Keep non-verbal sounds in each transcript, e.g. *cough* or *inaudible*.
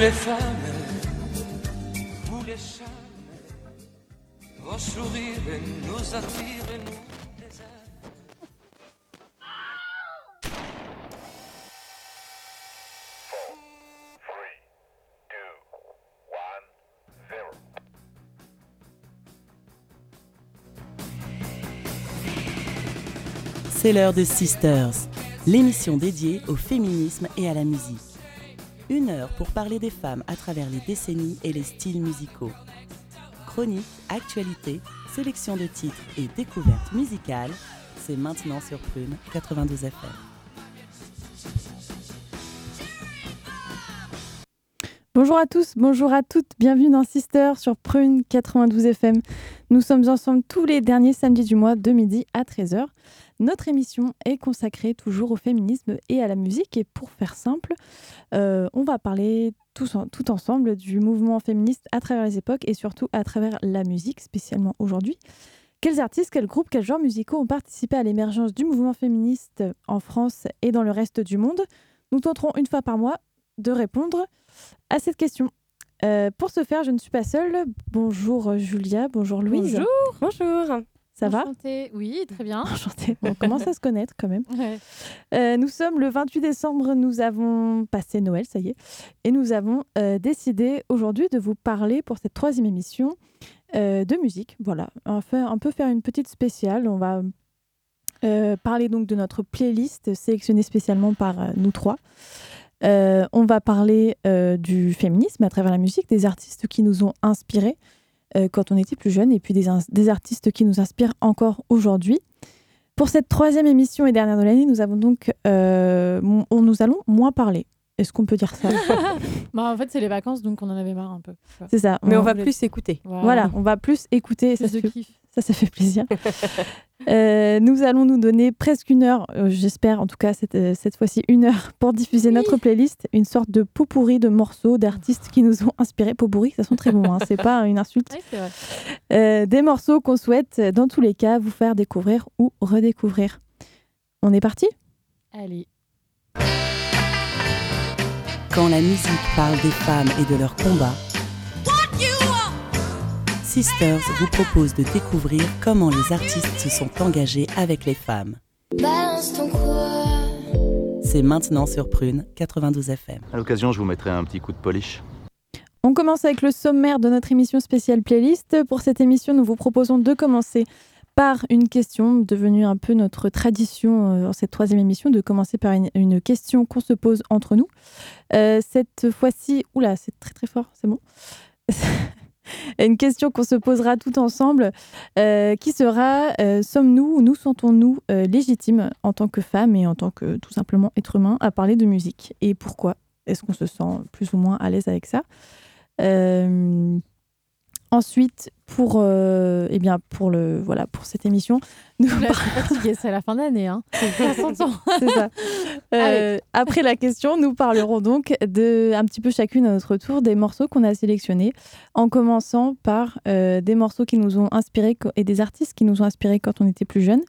les femmes, vous les charmes, vos sourires nous attirent, nous les C'est l'heure de Sisters, l'émission dédiée au féminisme et à la musique. Une heure pour parler des femmes à travers les décennies et les styles musicaux. Chronique, actualité, sélection de titres et découvertes musicales, c'est maintenant sur Prune 92 FM. Bonjour à tous, bonjour à toutes, bienvenue dans Sister sur Prune 92 FM. Nous sommes ensemble tous les derniers samedis du mois de midi à 13h. Notre émission est consacrée toujours au féminisme et à la musique. Et pour faire simple, euh, on va parler tous tout ensemble du mouvement féministe à travers les époques et surtout à travers la musique, spécialement aujourd'hui. Quels artistes, quels groupes, quels genres musicaux ont participé à l'émergence du mouvement féministe en France et dans le reste du monde? Nous tenterons une fois par mois de répondre à cette question. Euh, pour ce faire, je ne suis pas seule. Bonjour Julia, bonjour Louise. Bonjour. Bonjour. Ça va Oui, très bien. *laughs* Enchantée. On commence à se connaître quand même. Euh, nous sommes le 28 décembre, nous avons passé Noël, ça y est, et nous avons euh, décidé aujourd'hui de vous parler pour cette troisième émission euh, de musique. Voilà, on va faire, un peu faire une petite spéciale. On va parler donc de notre playlist sélectionnée spécialement par nous trois. on va parler du féminisme à travers la musique, des artistes qui nous ont inspirés. Euh, quand on était plus jeune, et puis des, artistes qui nous inspirent encore aujourd'hui. Pour cette troisième émission et dernière de l'année, nous avons donc, euh, nous allons moins parler. Est-ce qu'on peut dire ça *laughs* bah, En fait, c'est les vacances, donc on en avait marre un peu. C'est ça. Mais on, va plus écouter. Voilà. on va plus écouter. ça, se kiffe. ça, ça fait plaisir. *laughs* Euh, nous allons nous donner presque une heure, euh, j'espère en tout cas cette, euh, cette fois-ci une heure pour diffuser notre playlist, une sorte de pot pourri de morceaux d'artistes qui nous ont inspirés. Pot pourri, ça sent très bon, hein, *laughs* c'est pas une insulte. des morceaux qu'on souhaite dans tous les cas vous faire découvrir ou redécouvrir. On est parti? Allez. Quand la musique parle des femmes et de leurs combats, Sisters vous propose de découvrir comment les artistes se sont engagés avec les femmes. C'est maintenant sur Prune 92 FM. À l'occasion, je vous mettrai un petit coup de polish. On commence avec le sommaire de notre émission spéciale playlist. Pour cette émission, nous vous proposons de commencer par une question devenue un peu notre tradition euh, dans cette troisième émission, de commencer par une, question qu'on se pose entre nous. Euh, cette fois-ci, oula, c'est très très fort, c'est bon. *laughs* une question qu'on se posera tout ensemble, euh, qui sera sommes-nous ou nous sentons-nous légitimes en tant que femmes et en tant que tout simplement être humain à parler de musique? Et pourquoi? Est-ce qu'on se sent plus ou moins à l'aise avec ça? Ensuite, pour, euh, eh bien, pour, le, voilà, pour cette émission, nous c'est la fin d'année. Hein. *laughs* C'est ça. *laughs* Euh, après la question, nous parlerons donc de, un petit peu chacune à notre tour des morceaux qu'on a sélectionnés, en commençant par euh, des morceaux qui nous ont inspirés et des artistes qui nous ont inspirés quand on était plus jeunes.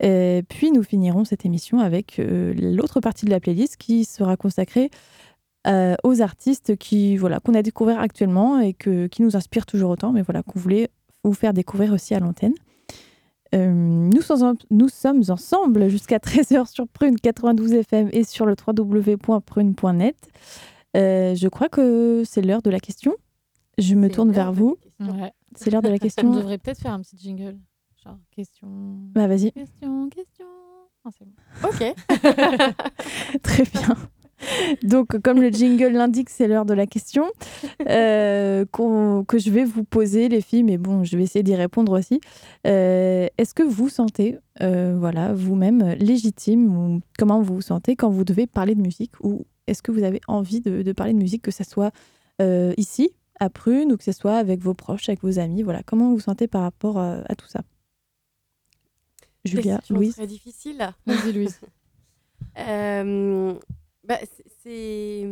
puis nous finirons cette émission avec l'autre partie de la playlist qui sera consacrée euh, aux artistes qui voilà qu'on a découvert actuellement et que, qui nous inspirent toujours autant, mais voilà qu'on voulait vous faire découvrir aussi à l'antenne. Euh, nous, sommes, nous sommes ensemble jusqu'à *laughs* 13h sur Prune 92 FM et sur le www.prune.net. Euh, je crois que c'est l'heure de la question. Je me tourne vers vous. C'est l'heure de la *laughs* question. On devrait peut-être faire un petit jingle. Genre, question. Bah, vas-y. Question, question. bon. Ok. *laughs* Très bien. Donc, comme le jingle l'indique, c'est l'heure de la question euh, que je vais vous poser, les filles, mais bon, je vais essayer d'y répondre aussi. Euh, est-ce que vous sentez, euh, voilà, vous-même légitime ou comment vous vous sentez quand vous devez parler de musique ou est-ce que vous avez envie de, parler de musique, que ce soit ici, à Prune, ou que ce soit avec vos proches, avec vos amis, voilà, comment vous vous sentez par rapport à, tout ça? Julia, Louise? C'est difficile. Vas-y, Louise. *laughs* Bah, c'est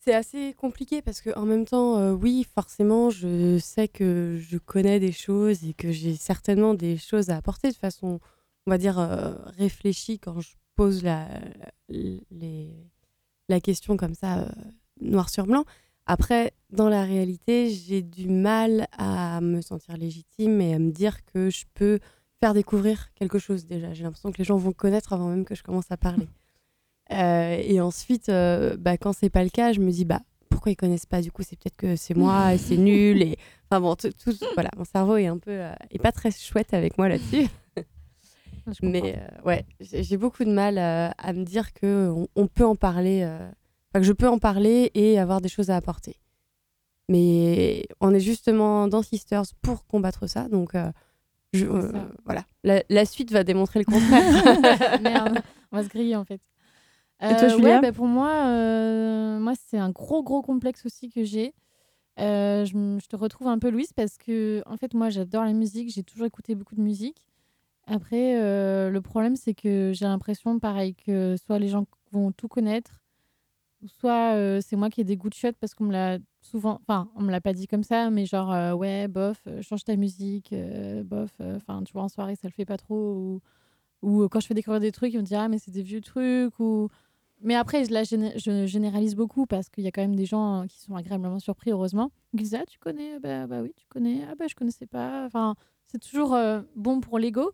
c'est assez compliqué parce que en même temps, euh, oui, forcément, je sais que je connais des choses et que j'ai certainement des choses à apporter de façon, on va dire, euh, réfléchie quand je pose la, les, la question comme ça euh, noir sur blanc. Après, dans la réalité, j'ai du mal à me sentir légitime et à me dire que je peux faire découvrir quelque chose déjà. J'ai l'impression que les gens vont connaître avant même que je commence à parler. Euh, et ensuite, euh, bah, quand c'est pas le cas, je me dis bah pourquoi ils connaissent pas? Du coup, c'est peut-être que c'est moi et c'est *laughs* nul. Et enfin bon, tout, tout- voilà, mon cerveau est un peu euh, est pas très chouette avec moi là-dessus. *laughs* *laughs* Mais euh, ouais, j'ai beaucoup de mal à me dire que on, on peut en parler, que je peux en parler et avoir des choses à apporter. Mais on est justement dans Sisters pour combattre ça, donc je, euh, voilà. La, la suite va démontrer le contraire. Merde, on va se griller en fait. Et toi, Euh, Julia ouais, bah, Pour moi, euh, moi c'est un gros gros complexe aussi que j'ai. Euh, je, te retrouve un peu Louise parce que en fait moi j'adore la musique, j'ai toujours écouté beaucoup de musique. Après euh, le problème c'est que j'ai l'impression pareil que soit les gens vont tout connaître, soit euh, c'est moi qui ai des goûts de shot parce qu'on me l'a souvent, enfin on me l'a pas dit comme ça, mais genre ouais bof, change ta musique, bof, enfin tu vois en soirée ça le fait pas trop ou ou quand je fais découvrir des trucs, ils me disent ah mais c'est des vieux trucs ou mais après je, je généralise beaucoup parce qu'il y a quand même des gens qui sont agréablement surpris heureusement. Ils disent ah tu connais? Bah, bah oui tu connais ah bah je connaissais pas. Enfin c'est toujours euh, bon pour l'ego,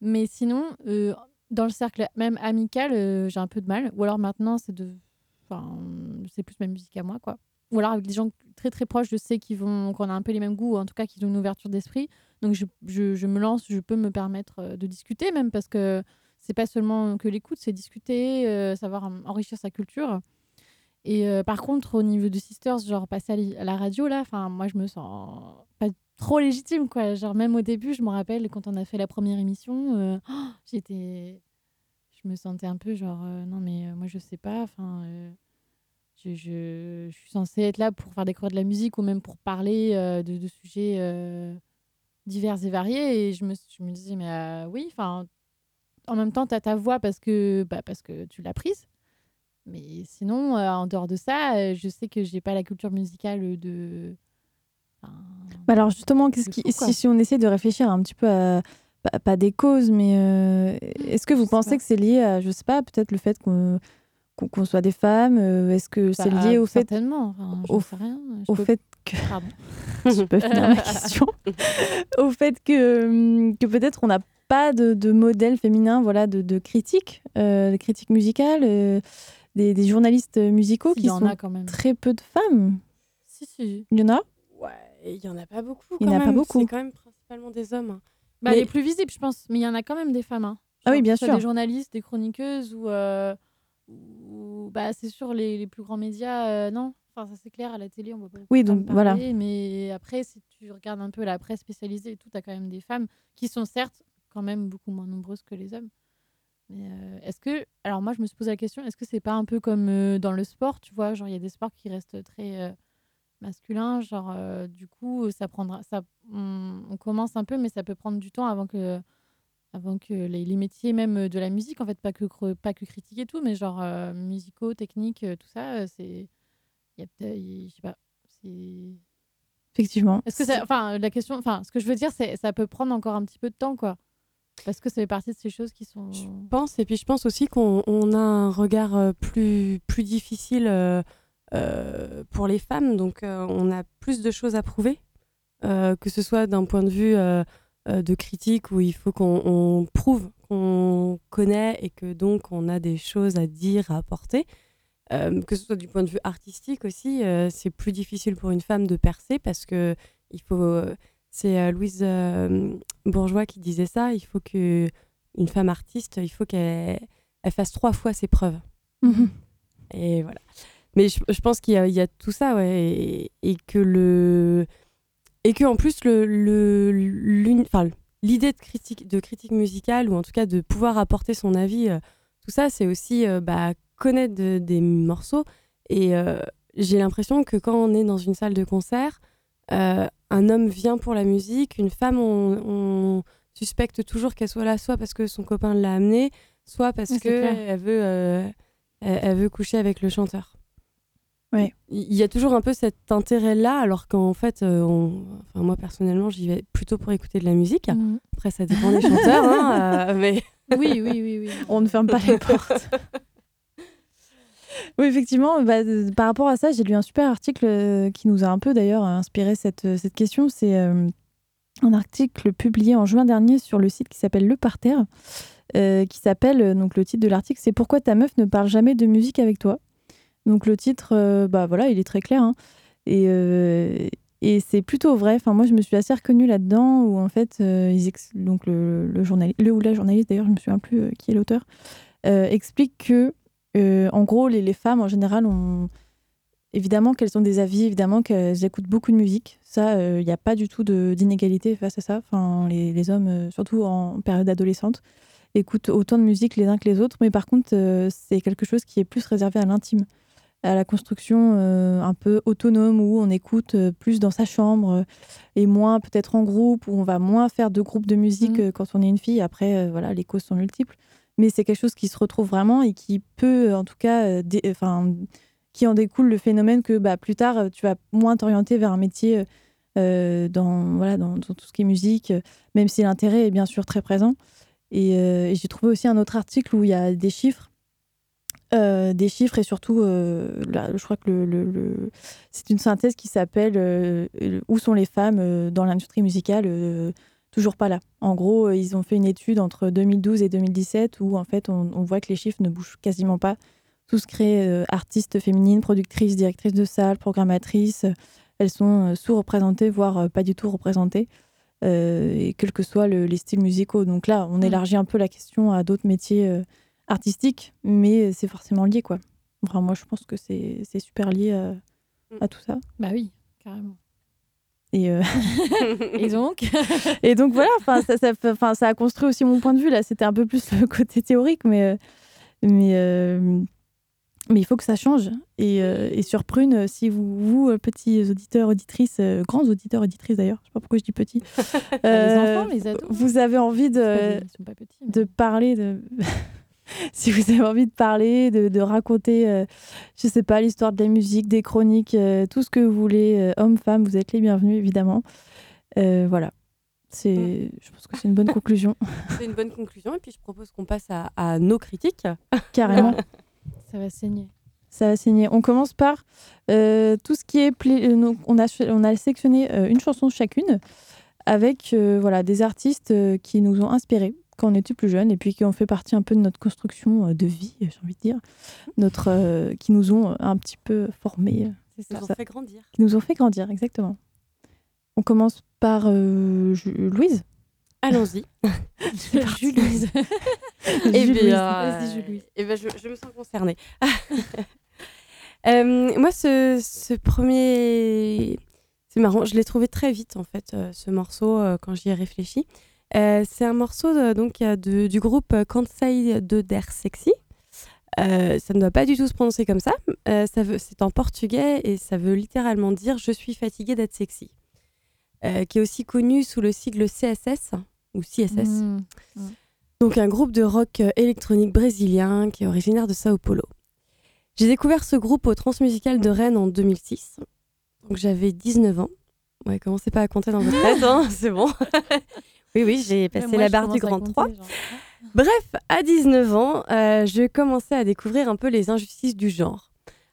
mais sinon euh, dans le cercle même amical euh, j'ai un peu de mal. Ou alors maintenant c'est de enfin c'est plus ma musique à moi quoi. Ou alors avec des gens très très proches, je sais qu'ils vont qu'on a un peu les mêmes goûts, en tout cas qu'ils ont une ouverture d'esprit. Donc je, je, je me lance, je peux me permettre de discuter même parce que c'est pas seulement que l'écoute, c'est discuter, euh, savoir en- enrichir sa culture. Et euh, par contre, au niveau de Sisters, genre passer à, la radio là, enfin moi je me sens pas trop légitime quoi. Genre même au début, je me rappelle quand on a fait la première émission, euh, oh, j'étais, je me sentais un peu genre euh, non mais euh, moi je sais pas, enfin. euh, je, je, suis censée être là pour faire découvrir de la musique ou même pour parler euh, de, sujets euh, divers et variés. Et je me, je me disais, mais euh, oui, enfin, en même temps, tu as ta voix parce que, bah, parce que tu l'as prise. Mais sinon, euh, en dehors de ça, euh, je sais que j'ai pas la culture musicale de. enfin, Bah Alors justement, qu'est-ce qui, si, si on essaie de réfléchir un petit peu à pas, pas des causes, mais euh, est-ce que vous pensez pas. que c'est lié à, je sais pas, peut-être le fait qu'on qu'on soit des femmes euh, Est-ce que c'est bah, lié au fait, Certainement. Enfin, au rien. Je au peux- fait que Pardon. *laughs* je peux finir ma question, *laughs* au fait que hum, que peut-être on n'a pas de, de modèle féminin, voilà, de, de critique, euh, de critique musicale, euh, des, des journalistes musicaux qui y en sont a quand même. très peu de femmes. Si, si. Il y en a? Ouais, il y en a pas beaucoup. Il y en a pas beaucoup. C'est quand même principalement des hommes. hein. Bah, Mais- Les plus visibles, je pense. Mais il y en a quand même des femmes. hein. Ah oui, bien sûr. Des journalistes, des chroniqueuses ou. euh, bah, c'est sûr, les, les plus grands médias, euh, non. Enfin, ça c'est clair, à la télé, on va pas Oui, donc, me voilà. parler, Mais après, si tu regardes un peu la presse spécialisée et tout, tu as quand même des femmes qui sont certes quand même beaucoup moins nombreuses que les hommes. Mais euh, est-ce que. Alors, moi, je me suis posé la question est-ce que c'est pas un peu comme euh, dans le sport Tu vois, genre, il y a des sports qui restent très. masculins genre du coup ça prendra ça on, on commence un peu mais ça peut prendre du temps avant que avant que les, les métiers même de la musique en fait pas que cre- pas que critique et tout mais genre euh, musicaux techniques euh, tout ça euh, c'est il y a peut-être je sais pas c'est Effectivement. est-ce que ça enfin la question enfin ce que je veux dire c'est ça peut prendre encore un petit peu de temps quoi parce que ça fait partie de ces choses qui sont Je pense, et puis je pense aussi qu'on on a un regard euh, plus, plus difficile euh, euh, pour les femmes, donc euh, on a plus de choses à prouver, euh, que ce soit d'un point de vue euh, euh, de critique où il faut qu'on on prouve qu'on connaît et que donc on a des choses à dire, à apporter. Euh, que ce soit du point de vue artistique aussi, euh, c'est plus difficile pour une femme de percer parce que il faut. euh, c'est euh, Louise euh, Bourgeois qui disait ça. Il faut que une femme artiste, il faut qu'elle elle fasse trois fois ses preuves. Mhm. Et voilà. Mais je, je pense qu'il y, a- il y a tout ça, ouais, et, et que le et que en plus le le- l'idée de critique de critique musicale ou en tout cas de pouvoir apporter son avis, euh, tout ça, c'est aussi euh, bah, connaître de- des morceaux. Et euh, j'ai l'impression que quand on est dans une salle de concert, un homme vient pour la musique, une femme, on, on suspecte toujours qu'elle soit là, soit parce que son copain l'a amenée, soit parce c'est que clair. elle veut, elle, elle veut coucher avec le chanteur. Ouais. Il y a toujours un peu cet intérêt-là, alors qu'en fait, euh, on- enfin, moi personnellement, j'y vais plutôt pour écouter de la musique. Mhm. Après, ça dépend des chanteurs, hein, *laughs* euh, mais oui oui oui oui On ne ferme pas les portes. *laughs* *laughs* Oui, effectivement, bah, par rapport à ça, j'ai lu un super article qui nous a un peu d'ailleurs inspiré cette, cette question. C'est un article publié en juin dernier sur le site qui s'appelle Le Parterre, qui s'appelle, donc le titre de l'article, c'est Pourquoi ta meuf ne parle jamais de musique avec toi? Donc le titre, bah voilà, il est très clair. Hein. Et, et c'est plutôt vrai. Enfin, moi, je me suis assez reconnue là-dedans, où en fait, euh, donc le, journaliste, le ou la journaliste, d'ailleurs, je me souviens plus euh, qui est l'auteur, euh, explique que, en gros, les, femmes en général ont évidemment qu'elles ont des avis, évidemment qu'elles écoutent beaucoup de musique. Ça, il n'y a pas du tout d'inégalité face à ça. Enfin, les hommes, surtout en période adolescente, écoutent autant de musique les uns que les autres, mais par contre, c'est quelque chose qui est plus réservé à l'intime à la construction euh, un peu autonome où on écoute euh, plus dans sa chambre euh, et moins peut-être en groupe, où on va moins faire de groupes de musique mmh. quand on est une fille. Après, voilà, les causes sont multiples. Mais c'est quelque chose qui se retrouve vraiment et qui peut, en tout cas, enfin, qui en découle le phénomène que bah, plus tard, tu vas moins t'orienter vers un métier dans, voilà, dans, tout ce qui est musique, même si l'intérêt est bien sûr très présent. Et, et j'ai trouvé aussi un autre article où il y a des chiffres euh, des chiffres et surtout, euh, je crois que le, c'est une synthèse qui s'appelle euh, Où sont les femmes dans l'industrie musicale Toujours pas là. En gros, ils ont fait une étude entre 2012 et 2017 où en fait on, voit que les chiffres ne bougent quasiment pas. Tout ce qui est artistes féminines, productrices, directrices de salle, programmatrices, elles sont sous-représentées, voire pas du tout représentées. et quels que soient les styles musicaux. Donc là, on mmh. élargit un peu la question à d'autres métiers artistique, mais c'est forcément lié, quoi. Enfin, moi, je pense que c'est super lié mm. à, tout ça. Bah oui, carrément. Et, euh, *laughs* et donc *laughs* Et donc voilà, ça, ça, ça, a construit aussi mon point de vue. Là, c'était un peu plus le côté théorique, mais, euh, mais, euh, mais il faut que ça change. Et, et sur Prune, si vous, vous, petits auditeurs, auditrices, grands auditeurs, auditrices d'ailleurs, je sais pas pourquoi je dis petits, *laughs* les enfants, les ados, vous avez envie de, de parler de. *laughs* si vous avez envie de parler, de, raconter, euh, je sais pas, l'histoire de la musique, des chroniques, euh, tout ce que vous voulez, euh, hommes, femmes, vous êtes les bienvenus, évidemment. voilà. C'est, mm. je pense que c'est une bonne conclusion. *laughs* C'est une bonne conclusion. Et puis, je propose qu'on passe à, nos critiques. *laughs* Carrément. Ça va saigner. Ça va saigner. On commence par tout ce qui est. on, a, on a sélectionné une chanson chacune avec voilà, des artistes qui nous ont inspirés quand on était plus jeune et puis qui ont fait partie un peu de notre construction euh, de vie, j'ai envie de dire, notre, euh, qui nous ont euh, un petit peu formés. Qui nous ont fait grandir. Qui nous ont fait grandir, exactement. On commence par Louise. Allons-y. *laughs* *laughs* Julie. Eh bien, eh ben, je, je, me sens concernée. *laughs* moi, ce, ce premier... C'est marrant, je l'ai trouvé très vite, en fait, ce morceau, quand j'y ai réfléchi. Euh, c'est un morceau donc, du groupe Kansai de Der Sexy. Euh, ça ne doit pas du tout se prononcer comme ça. Euh, ça c'est en portugais et ça veut littéralement dire Je suis fatigué d'être sexy. qui est aussi connu sous le sigle CSS ou CSS. Mmh, mmh. Donc un groupe de rock électronique brésilien qui est originaire de Sao Paulo. J'ai découvert ce groupe au Transmusical de Rennes en 2006. Donc j'avais 19 ans. Ouais, commencez pas à compter dans votre *laughs* tête, hein, c'est bon. *laughs* Oui, oui, j'ai passé la barre du grand 3. Bref, à 19 ans, euh, je commençais à découvrir un peu les injustices du genre.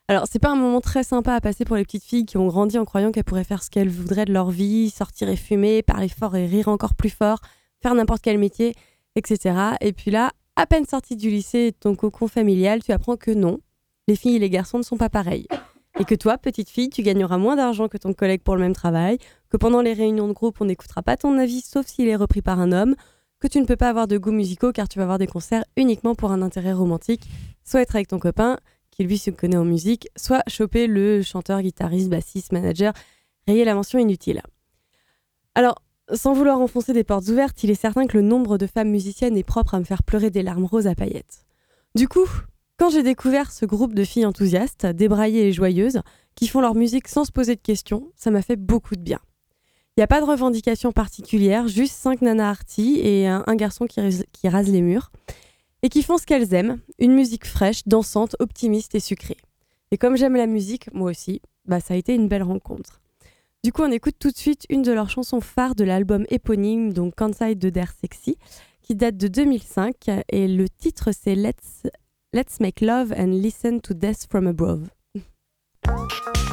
Alors, c'est pas un moment très sympa à passer pour les petites filles qui ont grandi en croyant qu'elles pourraient faire ce qu'elles voudraient de leur vie, sortir et fumer, parler fort et rire encore plus fort, faire n'importe quel métier, etc. Et puis là, à peine sortie du lycée et de ton cocon familial, tu apprends que non, les filles et les garçons ne sont pas pareils. Et que toi, petite fille, tu gagneras moins d'argent que ton collègue pour le même travail, que pendant les réunions de groupe, on n'écoutera pas ton avis sauf s'il est repris par un homme, que tu ne peux pas avoir de goûts musicaux car tu vas avoir des concerts uniquement pour un intérêt romantique, soit être avec ton copain, qui lui se connaît en musique, soit choper le chanteur, guitariste, bassiste, manager, rayer la mention inutile. Alors, sans vouloir enfoncer des portes ouvertes, il est certain que le nombre de femmes musiciennes est propre à me faire pleurer des larmes roses à paillettes. Du coup, quand j'ai découvert ce groupe de filles enthousiastes, débraillées et joyeuses, qui font leur musique sans se poser de questions, ça m'a fait beaucoup de bien. Il n'y a pas de revendication particulière, juste cinq nanas arty et un, garçon qui, qui rase les murs, et qui font ce qu'elles aiment, une musique fraîche, dansante, optimiste et sucrée. Et comme j'aime la musique, moi aussi, bah ça a été une belle rencontre. Du coup, on écoute tout de suite une de leurs chansons phares de l'album éponyme, donc Kansai de Der Sexy, qui date de 2005, et le titre c'est Let's Let's make love and listen to death from above. *laughs*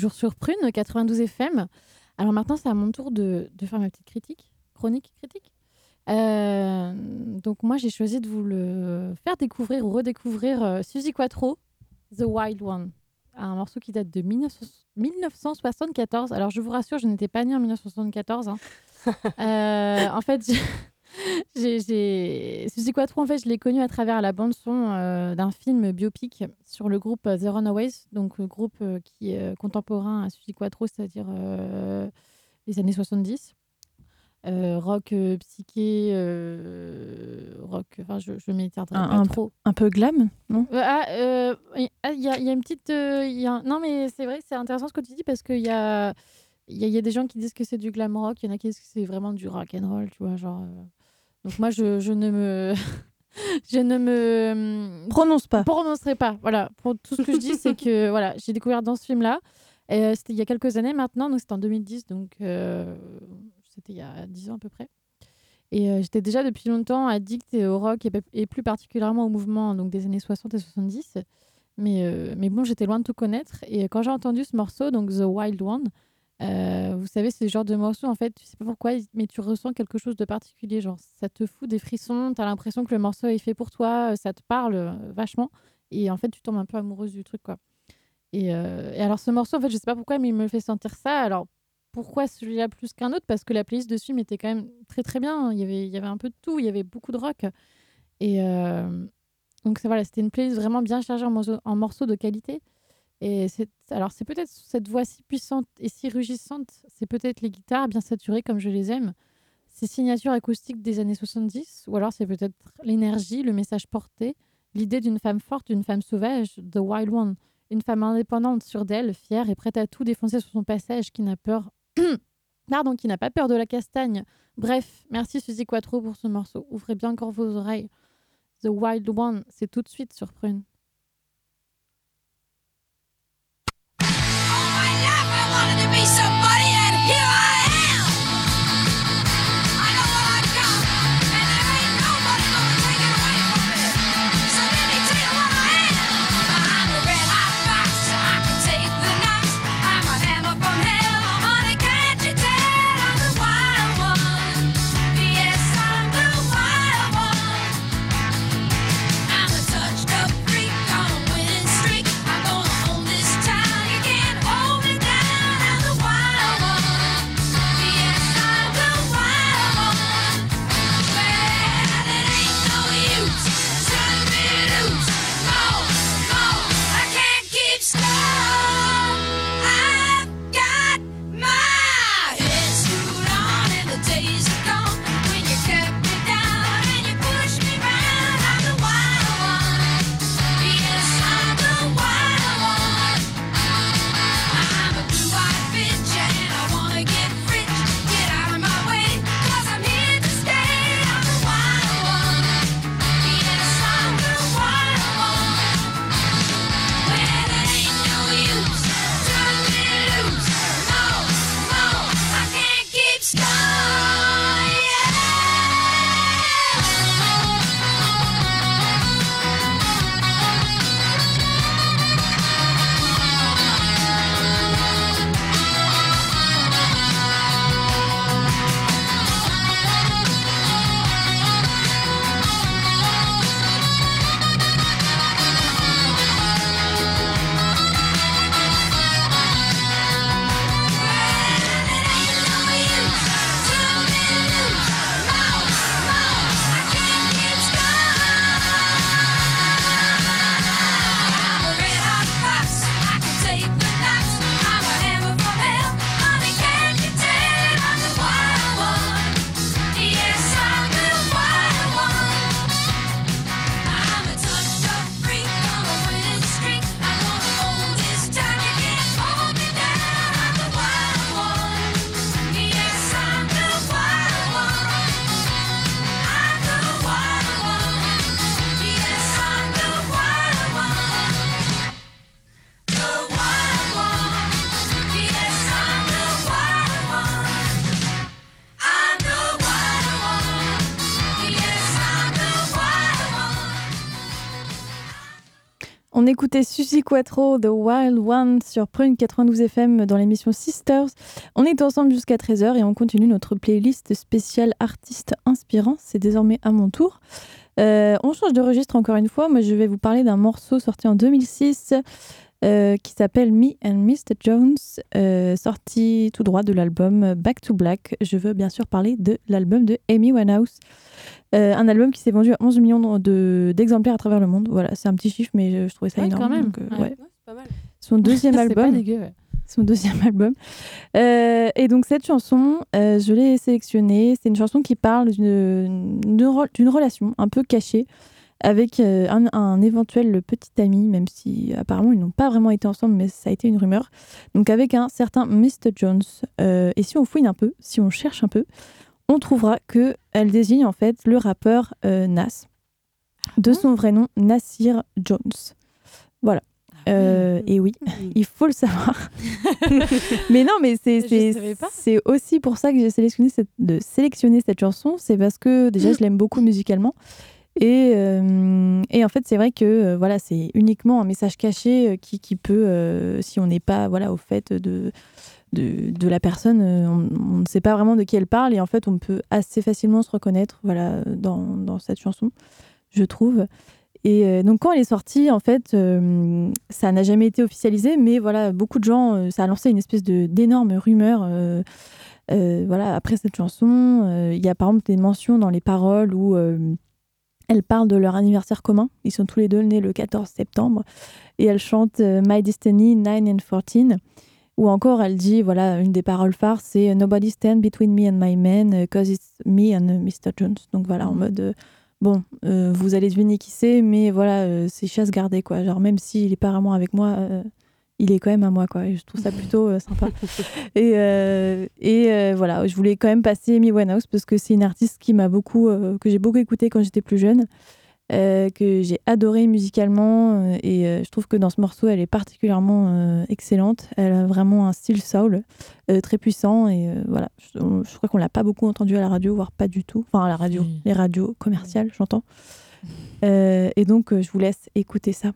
toujours sur Prune 92 FM. Alors maintenant, c'est à mon tour de, de faire ma petite critique, chronique critique. Euh, donc moi, j'ai choisi de vous le faire découvrir ou redécouvrir euh, Suzy Quattro, The Wild One. Un morceau qui date de 19 1974. Alors je vous rassure, je n'étais pas née en 1974. hein. *laughs* Euh, en fait, j'ai- *laughs* j'ai. Suzy Quattro, en fait, je l'ai connue à travers la bande-son euh, d'un film biopic sur le groupe euh, The Runaways, donc le groupe euh, qui est contemporain à Suzy Quattro, c'est-à-dire euh, les années 70. Euh, rock psyché, rock, enfin, je, je Un- pas un trop. Un peu glam, non? Ah, il ah, y, a, y a une petite. y a un- Non, mais c'est vrai, c'est intéressant ce que tu dis parce qu'il y a, il y, y a des gens qui disent que c'est du glam rock, il y en a qui disent que c'est vraiment du rock and roll, tu vois. Genre, euh. Donc, moi, je, je ne me. *laughs* je ne me. Prononce pas. prononcerai pas. Voilà, pour tout ce que je dis, c'est que *laughs* voilà, j'ai découvert dans ce film-là. Euh, c'était il y a quelques années maintenant, donc c'était en 2010, donc euh, c'était il y a 10 ans à peu près. Et euh, j'étais déjà depuis longtemps addict au rock et, et plus particulièrement au mouvement donc des années 60 et 70. Mais, mais bon, j'étais loin de tout connaître. Et quand j'ai entendu ce morceau, donc The Wild One, euh, vous savez, le genre de morceau, en fait, tu sais pas pourquoi, mais tu ressens quelque chose de particulier. Genre, ça te fout des frissons, tu as l'impression que le morceau est fait pour toi, ça te parle euh, vachement. Et en fait, tu tombes un peu amoureuse du truc, quoi. Et, euh, alors, ce morceau, en fait, je sais pas pourquoi, mais il me fait sentir ça. Alors, pourquoi celui-là plus qu'un autre? Parce que la playlist dessus m'était quand même très très bien. Il y avait, il y avait un peu de tout, il y avait beaucoup de rock. Et euh, donc, ça, voilà, c'était une playlist vraiment bien chargée morceaux, en morceaux de qualité. Et alors, c'est peut-être cette voix si puissante et si rugissante, c'est peut-être les guitares bien saturées comme je les aime, ces signatures acoustiques des années 70, ou alors c'est peut-être l'énergie, le message porté, l'idée d'une femme forte, d'une femme sauvage, The Wild One, une femme indépendante, sûre d'elle, fière et prête à tout défoncer sur son passage, qui n'a peur. *clears throat* Pardon, qui n'a pas peur de la castagne. Bref, merci Suzy Quattro pour ce morceau. Ouvrez bien encore vos oreilles. The Wild One, c'est tout de suite sur. On écoutait Suzy Quattro, The Wild One, sur Prune 92 FM dans l'émission Sisters. On est ensemble jusqu'à 13h et on continue notre playlist spéciale artistes inspirants. C'est désormais à mon tour. Euh, on change de registre encore une fois. Moi, je vais vous parler d'un morceau sorti en 2006 euh, qui s'appelle Me and Mr. Jones, euh, sorti tout droit de l'album Back to Black. Je veux bien sûr parler de l'album de Amy Winehouse. Euh, un album qui s'est vendu à 11 millions de- d'exemplaires à travers le monde. Voilà, c'est un petit chiffre, mais je, je trouvais ça Ouais, énorme. quand même. donc, euh, Ouais. pas mal. Son *laughs* deuxième C'est pas album. dégueu, ouais. Son deuxième album. Euh, et donc cette chanson, euh, je l'ai sélectionnée. C'est une chanson qui parle d'une d'une re- d'une relation un peu cachée avec euh, un, un éventuel petit ami, même si apparemment ils n'ont pas vraiment été ensemble, mais ça a été une rumeur. Donc avec un certain Mr. Jones. Euh, et si on fouine un peu, si on cherche un peu, on trouvera que elle désigne en fait le rappeur euh, Nas, de son vrai nom Nasir Jones. Voilà. Euh, et oui, *laughs* il faut le savoir. *laughs* mais non, mais c'est aussi pour ça que j'ai sélectionné cette, de sélectionner cette chanson. C'est parce que déjà, je l'aime beaucoup musicalement. Et, euh, et en fait, c'est vrai que euh, voilà, c'est uniquement un message caché qui, qui peut, si on n'est pas voilà, au fait de, de, la personne, euh, on, ne sait pas vraiment de qui elle parle. Et en fait, on peut assez facilement se reconnaître voilà, dans, dans cette chanson, je trouve. Et euh, donc quand elle est sortie, en fait, euh, ça n'a jamais été officialisé, mais voilà, beaucoup de gens, ça a lancé une espèce euh, euh, voilà, après cette chanson, il y a par exemple des mentions dans les paroles où elle parle de leur anniversaire commun. Ils sont tous les deux nés le 14 septembre et elle chante My Destiny 9 and 14. Ou encore, elle dit, voilà, une des paroles phares, c'est Nobody stand between me and my man, uh, cause it's me and uh, Mr. Jones. Donc voilà, en mode, euh, bon, euh, vous allez deviner qui c'est, mais voilà, euh, c'est chasse gardée, quoi. Genre, même s'il est pas vraiment avec moi, euh, il est quand même à moi, quoi. Et je trouve ça plutôt euh, sympa. *laughs* et euh, et euh, voilà, je voulais quand même passer Amy Winehouse parce que c'est une artiste qui m'a beaucoup, euh, que j'ai beaucoup écouté quand j'étais plus jeune. Euh, que j'ai adoré musicalement euh, et euh, je trouve que dans ce morceau elle est particulièrement excellente. Elle a vraiment un style soul très puissant et voilà. Je, crois qu'on l'a pas beaucoup entendu à la radio voire pas du tout. Enfin à la radio les radios commerciales j'entends. Euh, et donc euh, je vous laisse écouter ça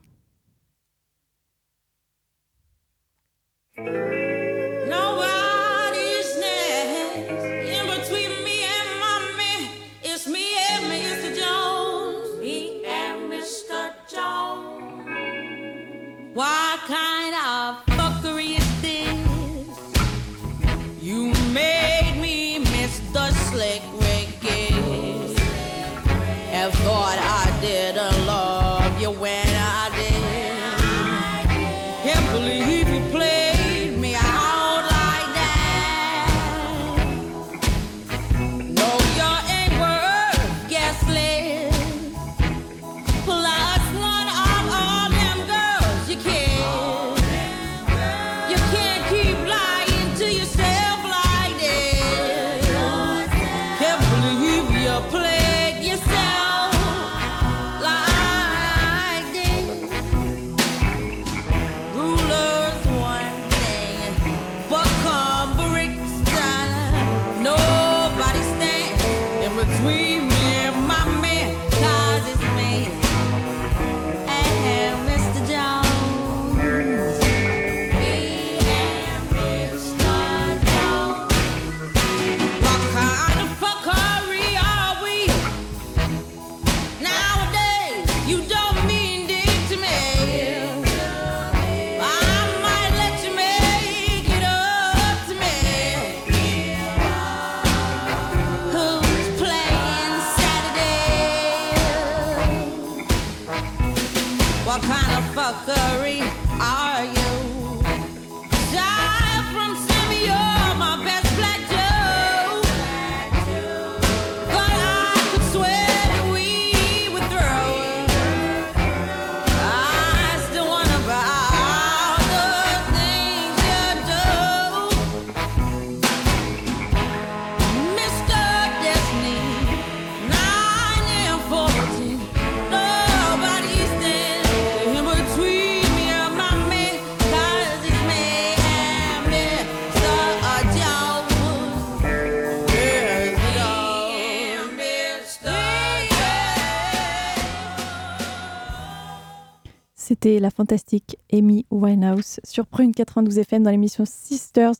C'était la fantastique Amy Winehouse sur Prune 92 FM dans l'émission Sisters.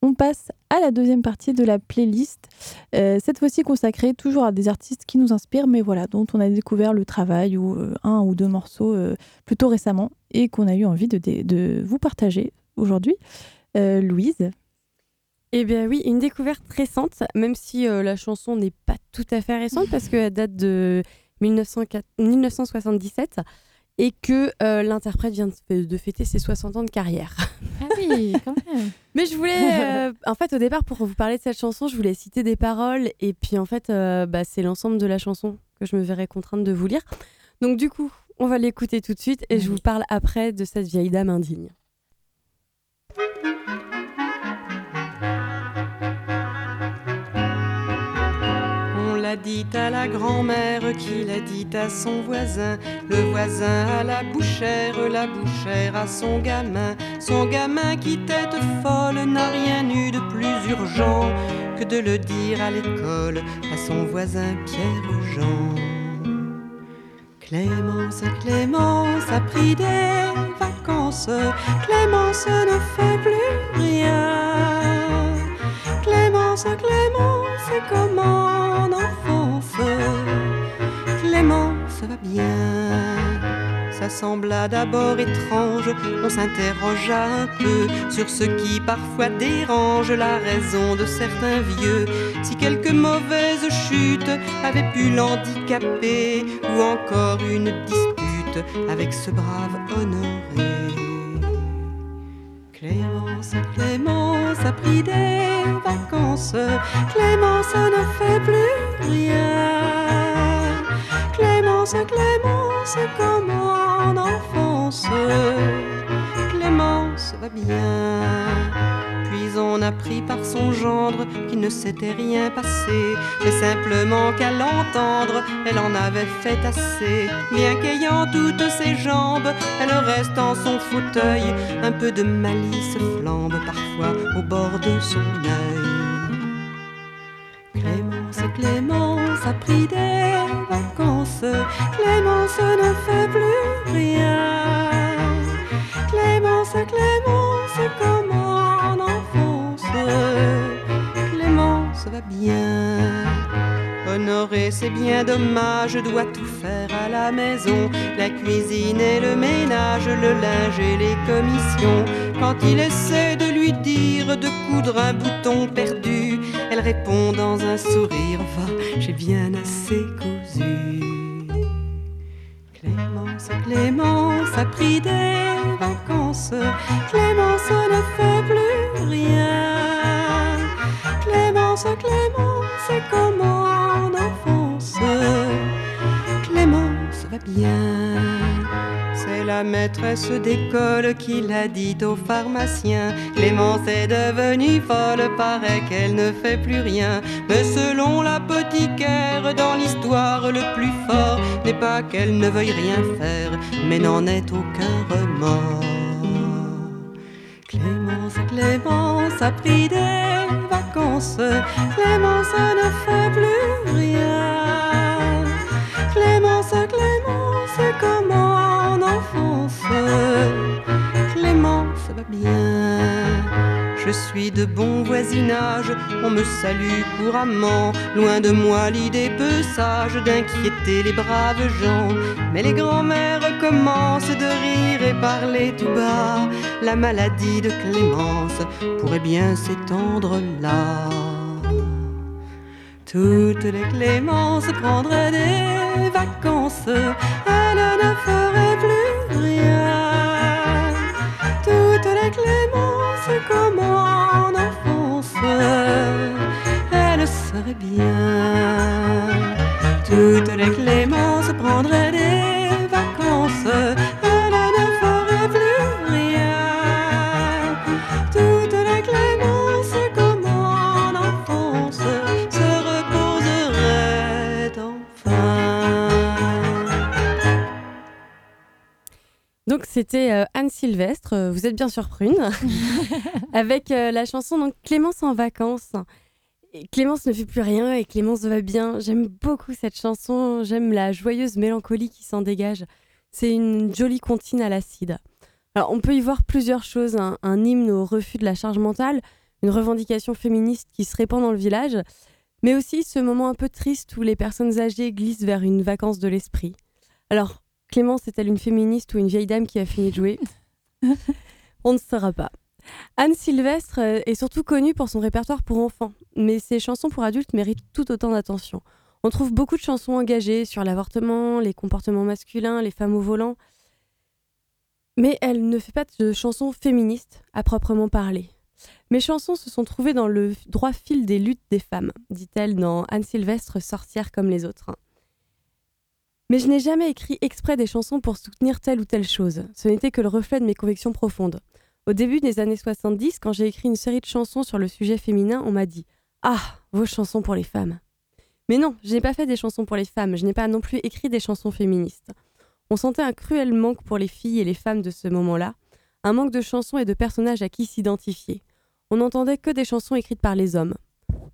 On passe à la deuxième partie de la playlist, euh, cette fois-ci consacrée toujours à des artistes qui nous inspirent, mais voilà, dont on a découvert le travail ou euh, un ou deux morceaux euh, plutôt récemment et qu'on a eu envie de, vous partager aujourd'hui. Louise, Eh bien oui, une découverte récente, même si la chanson n'est pas tout à fait récente parce qu'elle date de 1904 1977 et que euh, l'interprète vient de, fêter ses 60 ans de carrière. *laughs* Ah oui, quand même. Mais je voulais, *laughs* euh, en fait, au départ, pour vous parler de cette chanson, je voulais citer des paroles et puis en fait, euh, bah, c'est l'ensemble de la chanson que je me verrais contrainte de vous lire. Donc du coup, on va l'écouter tout de suite et je vous parle après de cette vieille dame indigne. Dit à la grand-mère qui l'a dit à son voisin, le voisin à la bouchère, la bouchère à son gamin, son gamin qui tête folle n'a rien eu de plus urgent que de le dire à l'école à son voisin Pierre-Jean. Clémence, Clémence a pris des vacances, Clémence ne fait plus rien. Clémence, Clémence, c'est comme en enfance. Clémence va bien. Ça sembla d'abord étrange, on s'interrogea un peu sur ce qui parfois dérange la raison de certains vieux. Si quelques mauvaises chutes avaient pu l'handicaper, ou encore une dispute avec ce brave honoré. Clémence, Clémence a pris des vacances. Clémence ne fait plus rien. Clémence, Clémence, comme en enfance? Clémence va bien. Puis on apprit par son gendre qu'il ne s'était rien passé, mais simplement qu'à l'entendre, elle en avait fait assez. Bien qu'ayant toutes ses jambes, elle reste en son fauteuil, un peu de malice flambe parfois au bord de son œil. Clémence, Clémence a pris des vacances, Clémence ne fait plus rien. Clémence, Clémence, comme Clémence va bien. Honoré, c'est bien dommage, doit tout faire à la maison. La cuisine et le ménage, le linge et les commissions. Quand il essaie de lui dire de coudre un bouton perdu, elle répond dans un sourire Va, j'ai bien assez cousu. Clémence, Clémence a pris des vacances. Clémence ne fait plus rien. Clémence, Clémence, comme en. Clémence va bien. C'est la maîtresse d'école qui l'a dit au pharmacien. Clémence est devenue folle, paraît qu'elle ne fait plus rien. Mais selon l'apothicaire, dans l'histoire, le plus fort n'est pas qu'elle ne veuille rien faire, mais n'en ait aucun remords. Clémence, Clémence a pris des vacances. Clémence ne fait plus rien. Clémence, Clémence, comme en enfance. Clémence va bien. Je suis de bon voisinage, on me salue couramment. Loin de moi l'idée peu sage d'inquiéter les braves gens. Mais les grands-mères commencent de rire et parler tout bas. La maladie de Clémence pourrait bien s'étendre là. Toutes les Clémences prendraient des vacances, elles ne feraient plus rien. Toutes les Clémences comme en enfance, elles seraient bien. Toutes les Clémences prendraient Donc c'était euh, Anne Sylvestre, euh, vous êtes bien sûr prune, *laughs* avec euh, la chanson donc Clémence en vacances. Et Clémence ne fait plus rien et Clémence va bien. J'aime beaucoup cette chanson, j'aime la joyeuse mélancolie qui s'en dégage. C'est une jolie comptine à l'acide. Alors on peut y voir plusieurs choses, un, un hymne au refus de la charge mentale, une revendication féministe qui se répand dans le village, mais aussi ce moment un peu triste où les personnes âgées glissent vers une vacance de l'esprit. Alors, Clémence est-elle une féministe ou une vieille dame qui a fini de jouer? *laughs* On ne saura pas. Anne Sylvestre euh, est surtout connue pour son répertoire pour enfants, mais ses chansons pour adultes méritent tout autant d'attention. On trouve beaucoup de chansons engagées sur l'avortement, les comportements masculins, les femmes au volant, mais elle ne fait pas de chansons féministes à proprement parler. Mes chansons se sont trouvées dans le droit fil des luttes des femmes, dit-elle dans Anne Sylvestre, sorcière comme les autres. Mais je n'ai jamais écrit exprès des chansons pour soutenir telle ou telle chose. Ce n'était que le reflet de mes convictions profondes. Au début des années 70, quand j'ai écrit une série de chansons sur le sujet féminin, on m'a dit Ah, vos chansons pour les femmes. Mais non, je n'ai pas fait des chansons pour les femmes, je n'ai pas non plus écrit des chansons féministes. On sentait un cruel manque pour les filles et les femmes de ce moment-là, un manque de chansons et de personnages à qui s'identifier. On n'entendait que des chansons écrites par les hommes.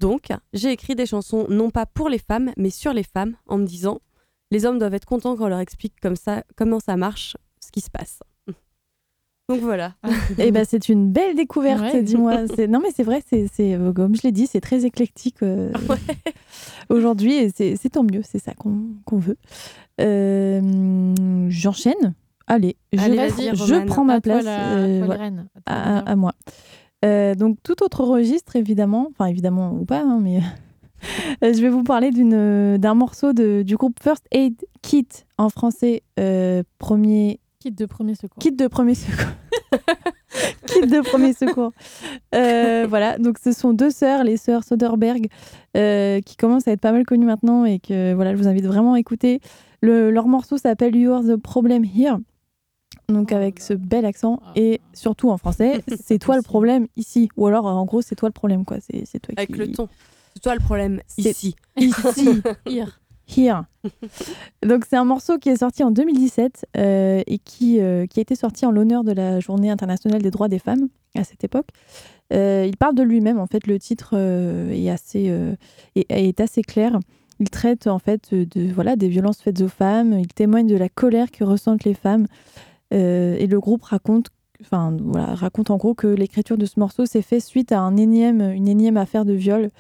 Donc, j'ai écrit des chansons non pas pour les femmes, mais sur les femmes, en me disant les hommes doivent être contents quand on leur explique comme ça, comment ça marche, ce qui se passe. *laughs* Donc voilà. *laughs* Et ben c'est une belle découverte, Ouais. dis-moi. Non mais c'est vrai, c'est euh, comme je l'ai dit, c'est très éclectique euh, aujourd'hui et c'est tant mieux, c'est ça qu'on veut. Euh, J'enchaîne Allez, je, reste- je prends ma place. la- euh. À à, moi. Donc, tout autre registre, évidemment, enfin, évidemment ou pas, hein, mais je vais vous parler d'une- d'un morceau de, du groupe First Aid Kit, en français, euh, premier Kit de premier secours. Kit de premier secours. *laughs* Kit de premier secours. Euh, voilà, donc ce sont deux sœurs, les sœurs Soderbergh, euh, qui commencent à être pas mal connues maintenant et que voilà, je vous invite vraiment à écouter. Le- leur morceau s'appelle You Are the Problem Here. Donc Oh avec ce bel accent Ah. et surtout en français, *laughs* c'est toi le problème ici. Ou alors en gros, c'est toi le problème quoi. C'est c'est toi Avec qui... le ton. C'est toi le problème ici. *laughs* Ici. Here. Here. Donc c'est un morceau qui est sorti en 2017 euh, et qui, euh, qui a été sorti en l'honneur de la Journée internationale des droits des femmes à cette époque. Euh, il parle de lui-même en fait. Le titre est assez est, est assez clair. Il traite en fait de voilà des violences faites aux femmes. Il témoigne de la colère que ressentent les femmes. Et le groupe raconte enfin voilà raconte en gros que l'écriture de ce morceau s'est fait suite à un énième une énième affaire de viol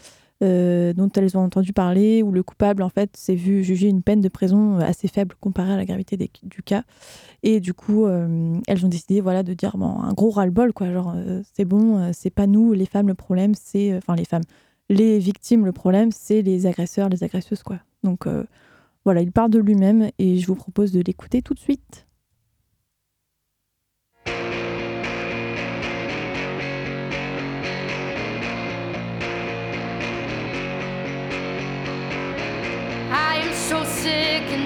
euh, dont elles ont entendu parler, où le coupable en fait s'est vu juger une peine de prison euh, assez faible comparée à la gravité du cas. Et du coup, euh, elles ont décidé voilà de dire bon, un gros ras-le-bol quoi, genre c'est bon, c'est pas nous les femmes le problème, c'est enfin les femmes, les victimes le problème, c'est les agresseurs, les agresseuses quoi. Donc voilà, il parle de lui-même et je vous propose de l'écouter tout de suite.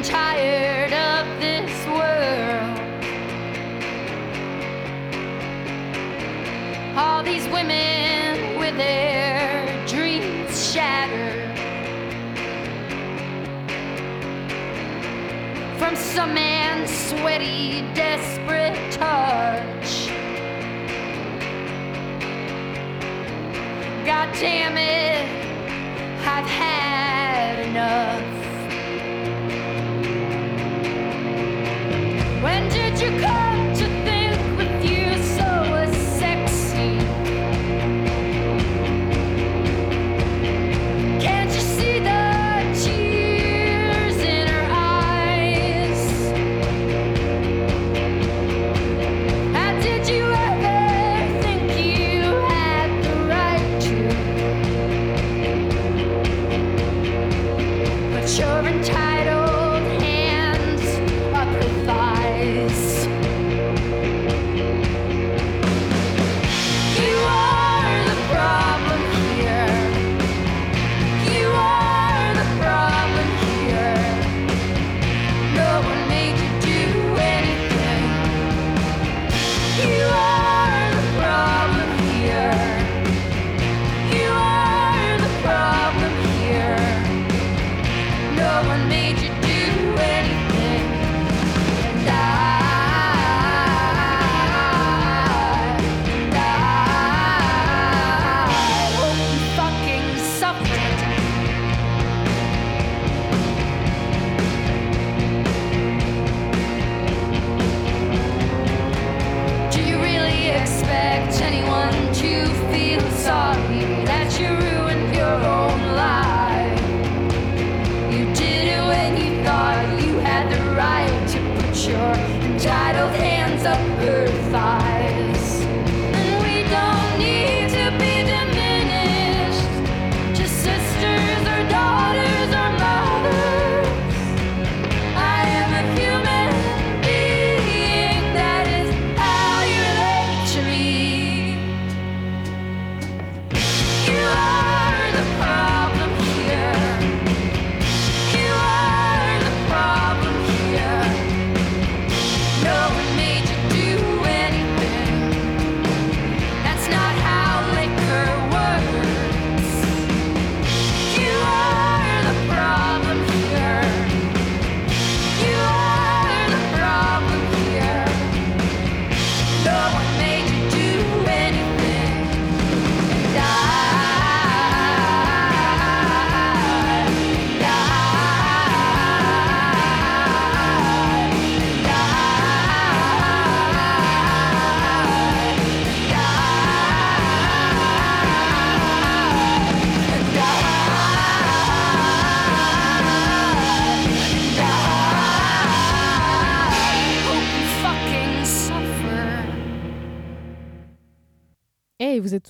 Tired of this world. All these women with their dreams shattered. From some man's sweaty, desperate touch. God damn it. I've had enough.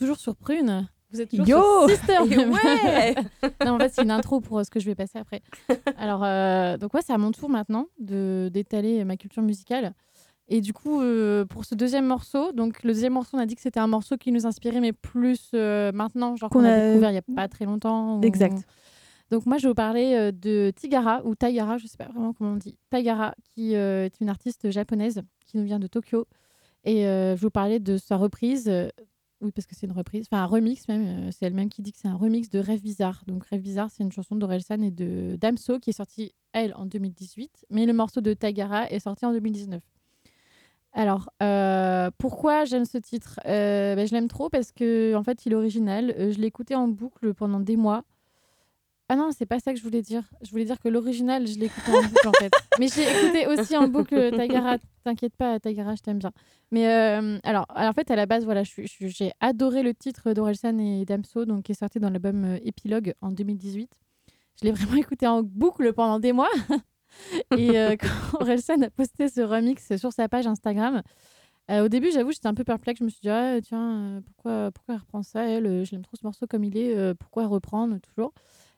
Toujours sur Prune. Vous êtes toujours Yo sur Sister. *laughs* Ouais *laughs* non, en fait, c'est une intro pour euh, ce que je vais passer après. Alors, euh, donc, ouais, c'est à mon tour maintenant de d'étaler ma culture musicale. Et du coup, euh, pour ce deuxième morceau, donc le deuxième morceau, on a dit que c'était un morceau qui nous inspirait, mais plus euh, maintenant, genre qu'on Qu'on a, a- découvert il n'y a pas très longtemps. Exact. Donc moi, je vais vous parler de Tigara, ou Taigara, je sais pas vraiment comment on dit. Taigara, qui euh, est une artiste japonaise qui nous vient de Tokyo. Et euh, je vais vous parler de sa reprise. Oui, parce que c'est une reprise, enfin un remix même. euh, c'est elle-même qui dit que c'est un remix de Rêve Bizarre. Donc Rêve Bizarre, c'est une chanson d'Orelsan et de Damso qui est sortie, elle, en 2018. Mais le morceau de Taigara est sorti en 2019. Alors, euh, pourquoi j'aime ce titre? Euh, ben, Je l'aime trop parce que en fait, il est original. Je l'ai écouté en boucle pendant des mois. Ah non, c'est pas ça que je voulais dire. Je voulais dire que l'original, je l'ai écouté en boucle en fait. Mais j'ai écouté aussi en boucle Tagara. T'inquiète pas, Tagara, je t'aime bien. Mais euh, alors, alors, en fait, à la base, voilà, j'ai adoré le titre d'Orelsan et Damso, donc qui est sorti dans l'album euh, Épilogue en 2018. Je l'ai vraiment écouté en boucle pendant des mois. *laughs* et euh, quand Orelsan a posté ce remix sur sa page Instagram, euh, au début, j'avoue, j'étais un peu perplexe. Je me suis dit, ah, tiens, euh, pourquoi, pourquoi elle reprend ça Elle, Euh, je l'aime trop ce morceau comme il est. euh, pourquoi reprendre toujours?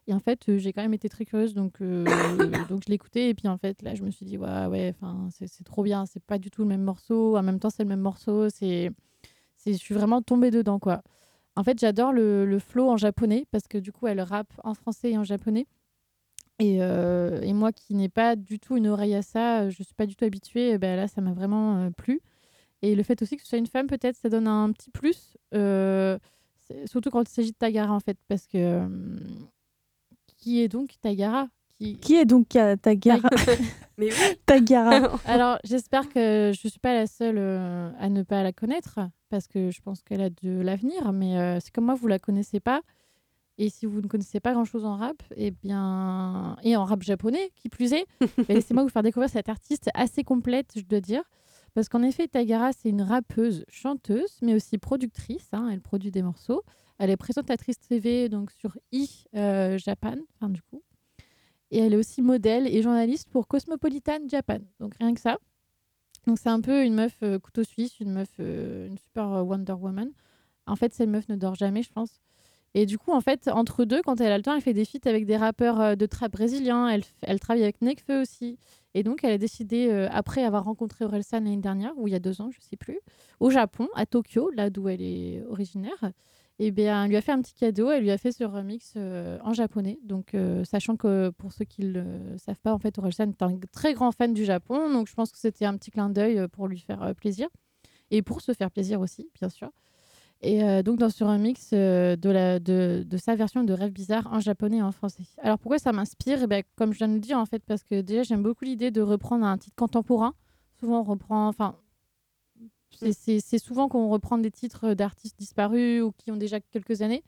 Et en fait, euh, j'ai quand même été très curieuse, donc, euh, *coughs* donc je écouté. Et puis en fait, là, je me suis dit, ouais, ouais, c'est trop bien. C'est pas du tout le même morceau. En même temps, c'est le même morceau. C'est, je suis vraiment tombée dedans, quoi. En fait, j'adore le, le flow en japonais parce que du coup, elle rappe en français et en japonais. Et, euh, et moi qui n'ai pas du tout une oreille à ça, je suis pas du tout habituée, ben là, ça m'a vraiment euh, plu. Et le fait aussi que ce soit une femme, peut-être, ça donne un petit plus. euh, surtout quand il s'agit de Tagara, en fait. Parce que. Qui est donc Tagara qui... Qui est donc Tagara? *laughs* Mais oui Tagara. *laughs* Alors, j'espère que je ne suis pas la seule euh, à ne pas la connaître. Parce que je pense qu'elle a de l'avenir. Mais euh, c'est comme moi, vous la connaissez pas. Et si vous ne connaissez pas grand-chose en rap, et bien et en rap japonais, qui plus est, *laughs* ben, laissez-moi vous faire découvrir cette artiste assez complète, je dois dire. Parce qu'en effet, Tagara, c'est une rappeuse, chanteuse, mais aussi productrice. hein, elle produit des morceaux. Elle est présentatrice TV donc sur i euh, Japan, enfin du coup. Et elle est aussi modèle et journaliste pour Cosmopolitan Japan. Donc rien que ça. Donc c'est un peu une meuf euh, couteau suisse, une meuf, euh, une super Wonder Woman. En fait, cette meuf ne dort jamais, je pense. Et du coup, en fait, entre deux, quand elle a le temps, elle fait des feats avec des rappeurs de trap brésiliens. Elle, travaille avec Nekfeu aussi. Et donc, elle a décidé, après avoir rencontré Orelsan l'année dernière, ou il y a deux ans, je sais plus, au Japon, à Tokyo, là d'où elle est originaire, et bien, elle lui a fait un petit cadeau. Elle lui a fait ce remix euh, en japonais. Donc, euh, sachant que pour ceux qui ne le savent pas, en fait, Orelsan est un très grand fan du Japon. Donc, je pense que c'était un petit clin d'œil euh, pour lui faire plaisir. Et pour se faire plaisir aussi, bien sûr. Et donc, dans ce remix de, sa version de Rêve Bizarre en japonais et en français. Alors, pourquoi ça m'inspire? Eh Comme je viens de le dire, en fait, parce que déjà, j'aime beaucoup l'idée de reprendre un titre contemporain. Souvent, on reprend. Enfin, c'est- souvent qu'on reprend des titres d'artistes disparus ou qui ont déjà quelques années.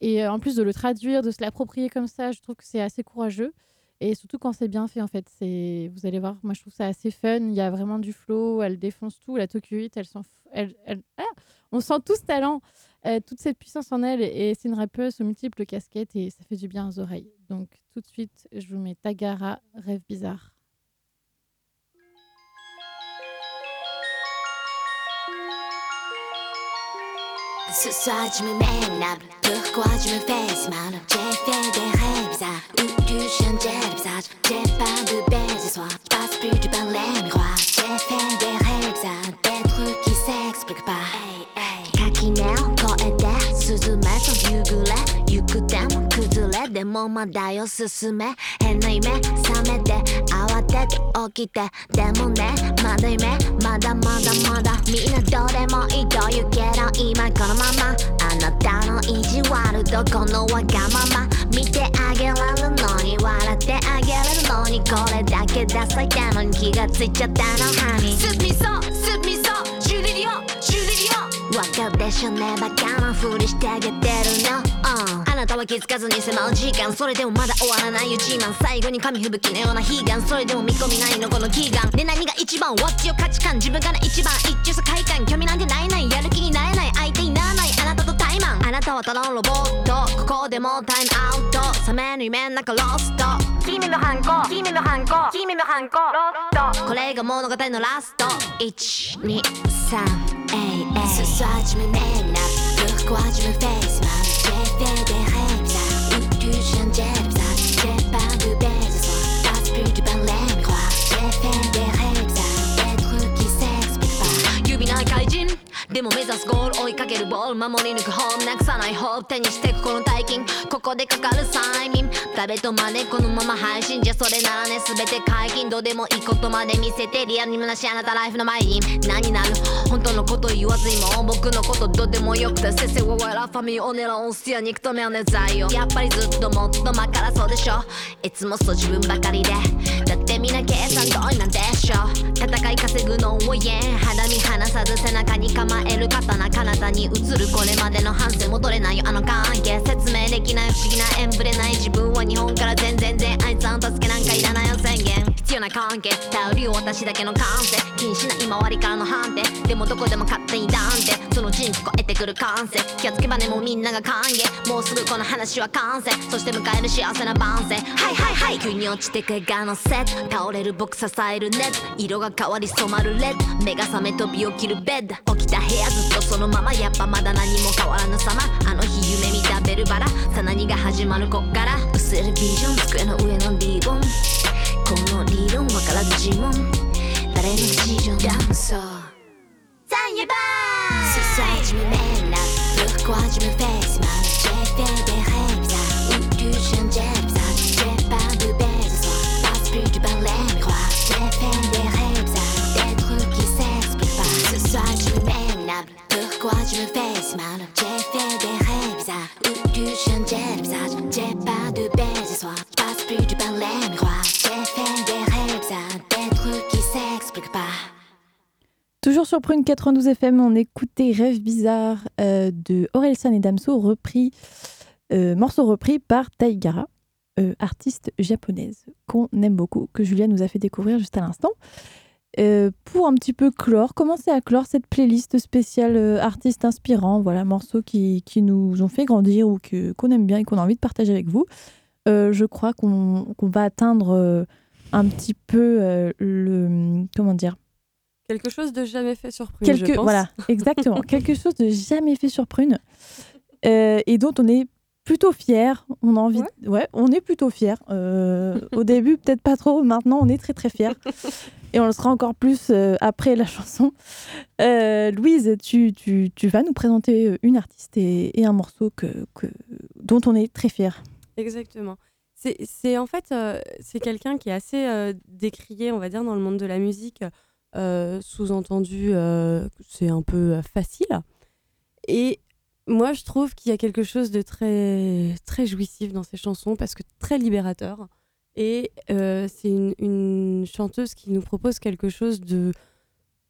Et euh, en plus de le traduire, de se l'approprier comme ça, je trouve que c'est assez courageux. Et surtout quand c'est bien fait, en fait. Vous allez voir, moi je trouve ça assez fun. Il y a vraiment du flow, elle défonce tout. La Tokyo 8, elle elle, elle- ah on sent tout ce talent, euh, toute cette puissance en elle. Et c'est une rappeuse aux multiples casquettes et ça fait du bien aux oreilles. Donc tout de suite, je vous mets Tagara, Rêve bizarre. Ce soir je me mène pourquoi je me fais mal? J'ai fait des rêves bizarres, ou que je de visage J'ai pas de baisse ce soir, passe plus du les miroirs. J'ai fait des rêves bizarres, des trucs qui s'expliquent pas. Hey, hey, quand elle sous le matin でもまだよ進め。変な夢覚めて慌てて起きて。でもねまだ夢まだまだまだみんなどうでもいいと言うけど今このままあなたの意地悪どこのわがまま見てあげられるのに笑ってあげられるのにこれだけダサいたのに気がついちゃったのハニーすみそすみそわかるでしょね。バカなふりしてあげてるの、うん。あなたは気づかずに迫る時間。それでもまだ終わらないよ。自慢。最後に紙吹雪のような悲願それでも見込みないの。この祈願。で何が一番？What's your 価値観。自分から一番。一致世界観興味なんてないない。やる気になれない。相手にならない。あなたはトロンロボットここでもタイムアウト。サメの夢の中ロスト。君の反抗。君の反抗。君の反抗。ロスト。これが物語のラスト。123ええ進め目にな。る復興始めフェイスマン。ジェフェイでも目指すゴール追いかけるボール守り抜くホームなくさないホープ手にしてくこの大金ここでかかる催眠。誰とまでこのまま配信じゃそれならね全て解禁どうでもいいことまで見せてリアルに虚しあなたライフの前に。何になる本当のこと言わずにも僕のことどうでもよくてせせわわらファミオネラオンスティア憎とめはねざいよやっぱりずっともっとまからそうでしょ。いつもそう自分ばかりで。だってみな計算通りなんでしょ戦い稼ぐのを言え肌身離さず背中に構える刀彼方に映るこれまでの反省戻れないよ。あの関係説明できない不思議な縁ぶれない自分は日本から全然全あいつの助けなんかいらないよ。宣言必要な関係頼りを私だけの感性気にしない今割りからの判定でもどこでも勝手に断定。そのうちに聞こえてくる感性。気がつけばねもうみんなが歓迎。もうすぐこの話は完成そして迎える幸せな晩成。はいはいはい。急に落ちてく映画のセット。倒れる僕支えるね色が変わり染まるレッド目が覚めとび起きるベッド起きた部屋ずっとそのままやっぱまだ何も変わらぬさまあの日夢見たベルバラ。さなにが始まるこっから。薄れるビジョン。机の上のリボンこの理論わからず呪文。誰のビジョンダンサー。サンユバーそそジョンジェフザンブベン。Plus du balai miroir J'ai fait des rêves bizarres Des trucs qui s'expliquent pas Ce soir tu me Pourquoi tu me fais si mal? J'ai fait des rêves bizarres Où tu changeais bizarre J'ai pas de belles histoires Passe plus du balai miroir J'ai fait des rêves bizarres Des trucs qui s'expliquent pas Toujours sur Prune 92 FM, on écoutait Rêve bizarre euh, de Orelsan et Damso, repris, euh, morceau repris par Taigara, euh, artiste japonaise qu'on aime beaucoup, que Julia nous a fait découvrir juste à l'instant. Euh, pour un petit peu clore, commencer à clore cette playlist spéciale euh, artistes inspirants, voilà, morceaux qui, qui nous ont fait grandir ou que, qu'on aime bien et qu'on a envie de partager avec vous. Euh, je crois qu'on, qu'on va atteindre euh, un petit peu le. Comment dire? Quelque chose de jamais fait sur Prune, Quelque, je pense. Voilà, exactement. *laughs* Quelque chose de jamais fait sur Prune euh, et dont on est plutôt fier. On a envie, de- ouais, on est plutôt fier. au *laughs* début, peut-être pas trop. Maintenant, on est très très fier. Et on le sera encore plus euh, après la chanson. Euh, Louise, tu, tu, tu vas nous présenter une artiste et, et un morceau que, que, dont on est très fier. Exactement. C'est en fait, euh, c'est quelqu'un qui est assez euh, décrié, on va dire, dans le monde de la musique. euh, Sous-entendu, euh, c'est un peu euh, facile. Et moi, je trouve qu'il y a quelque chose de très, très jouissif dans ces chansons parce que très libérateur. Et euh, c'est une, chanteuse qui nous propose quelque chose de,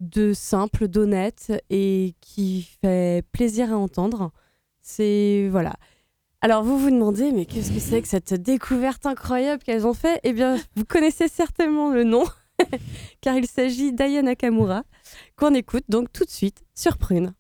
de simple, d'honnête et qui fait plaisir à entendre. C'est. Voilà. Alors vous vous demandez, mais qu'est-ce que c'est que cette découverte incroyable qu'elles ont fait? Eh bien, vous connaissez certainement le nom, *laughs* car il s'agit d'Aya Nakamura, qu'on écoute donc tout de suite sur Prune.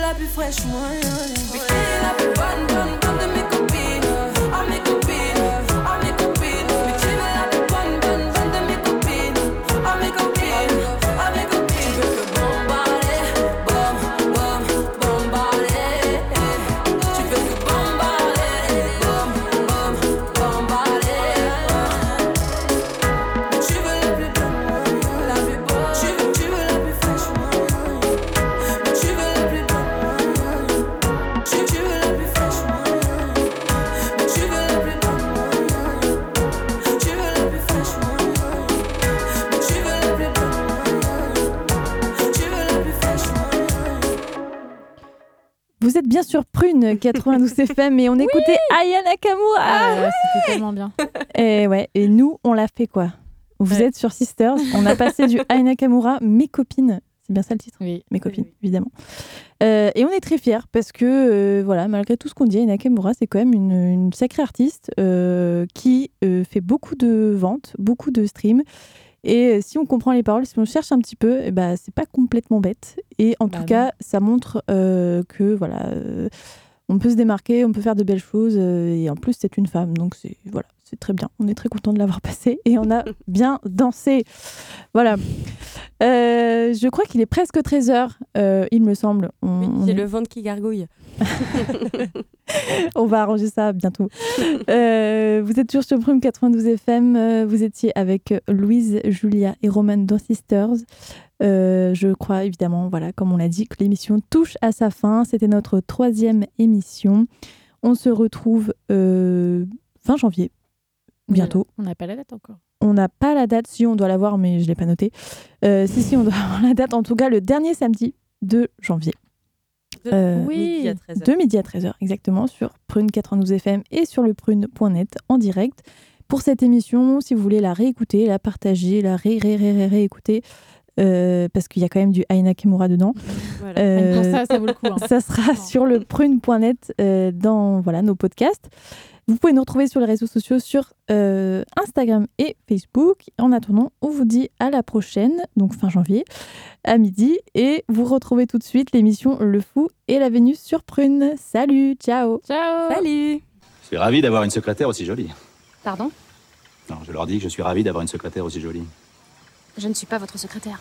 la plus fraîche, moi. Puis t'es la plus bonne, bonne, bonne de mes copines. Oh, mes sur Prune 92 *laughs* FM et on écoutait Aya Nakamura. Ah, C'était tellement bien. Et ouais, et nous, on l'a fait quoi Vous êtes sur Sisters, on a passé du Aya Nakamura, mes copines. C'est bien ça le titre Oui. Mes copines, évidemment. Euh, et on est très fiers parce que, euh, voilà, malgré tout ce qu'on dit, Aya Nakamura, c'est quand même une, une sacrée artiste euh, qui fait beaucoup de ventes, beaucoup de streams. Et euh, si on comprend les paroles, si on cherche un petit peu, eh ben, c'est pas complètement bête. Et en Bah tout cas, ça montre euh, que voilà, euh, on peut se démarquer, on peut faire de belles choses. euh, et en plus, c'est une femme, donc c'est voilà, c'est très bien. On est très content de l'avoir passé et on a *laughs* bien dansé. Voilà. Euh, je crois qu'il est presque 13h, il me semble. On, J'ai le ventre qui gargouille. *laughs* on va arranger ça bientôt. Euh, vous êtes toujours sur Prime 92 FM. euh, Vous étiez avec Louise, Julia et Roman dans Sisters. Euh, je crois évidemment, voilà, comme on l'a dit, que l'émission touche à sa fin. C'était notre troisième émission. On se retrouve euh, fin janvier, bientôt. On n'a pas la date encore. On n'a pas la date, si on doit l'avoir, mais je ne l'ai pas noté. Euh, si, si, on doit *laughs* avoir la date, en tout cas le dernier samedi de janvier. De Euh, midi à 13h. de midi à 13h, exactement, sur Prune 92 FM et sur le prune.net en direct. Pour cette émission, si vous voulez la réécouter, la partager, la ré, ré, ré, ré- réécouter, euh, parce qu'il y a quand même du Aina Kimura dedans. Voilà. Euh, ça, ça vaut le coup. hein. *laughs* ça sera sur le prune.net euh, dans voilà, nos podcasts. Vous pouvez nous retrouver sur les réseaux sociaux sur euh, Instagram et Facebook. En attendant, on vous dit à la prochaine, donc fin janvier, à midi. Et vous retrouvez tout de suite l'émission Le Fou et la Vénus sur Prune. Salut, ciao Ciao Salut Je suis ravi d'avoir une secrétaire aussi jolie. Pardon? Non, je leur dis que je suis ravi d'avoir une secrétaire aussi jolie. Je ne suis pas votre secrétaire.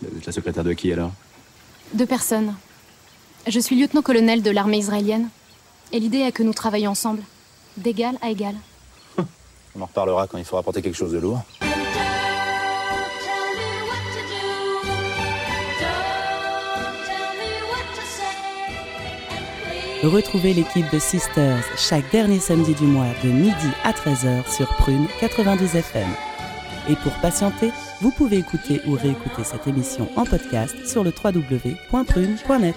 Vous êtes la secrétaire de qui alors? Deux personnes. Je suis lieutenant-colonel de l'armée israélienne. Et l'idée est que nous travaillions ensemble, d'égal à égal. *laughs* On en reparlera quand il faudra porter quelque chose de lourd. Retrouvez l'équipe de Sisters chaque dernier samedi du mois de midi à 13h sur Prune 92 FM. Et pour patienter, vous pouvez écouter ou réécouter cette émission en podcast sur le www.prune.net.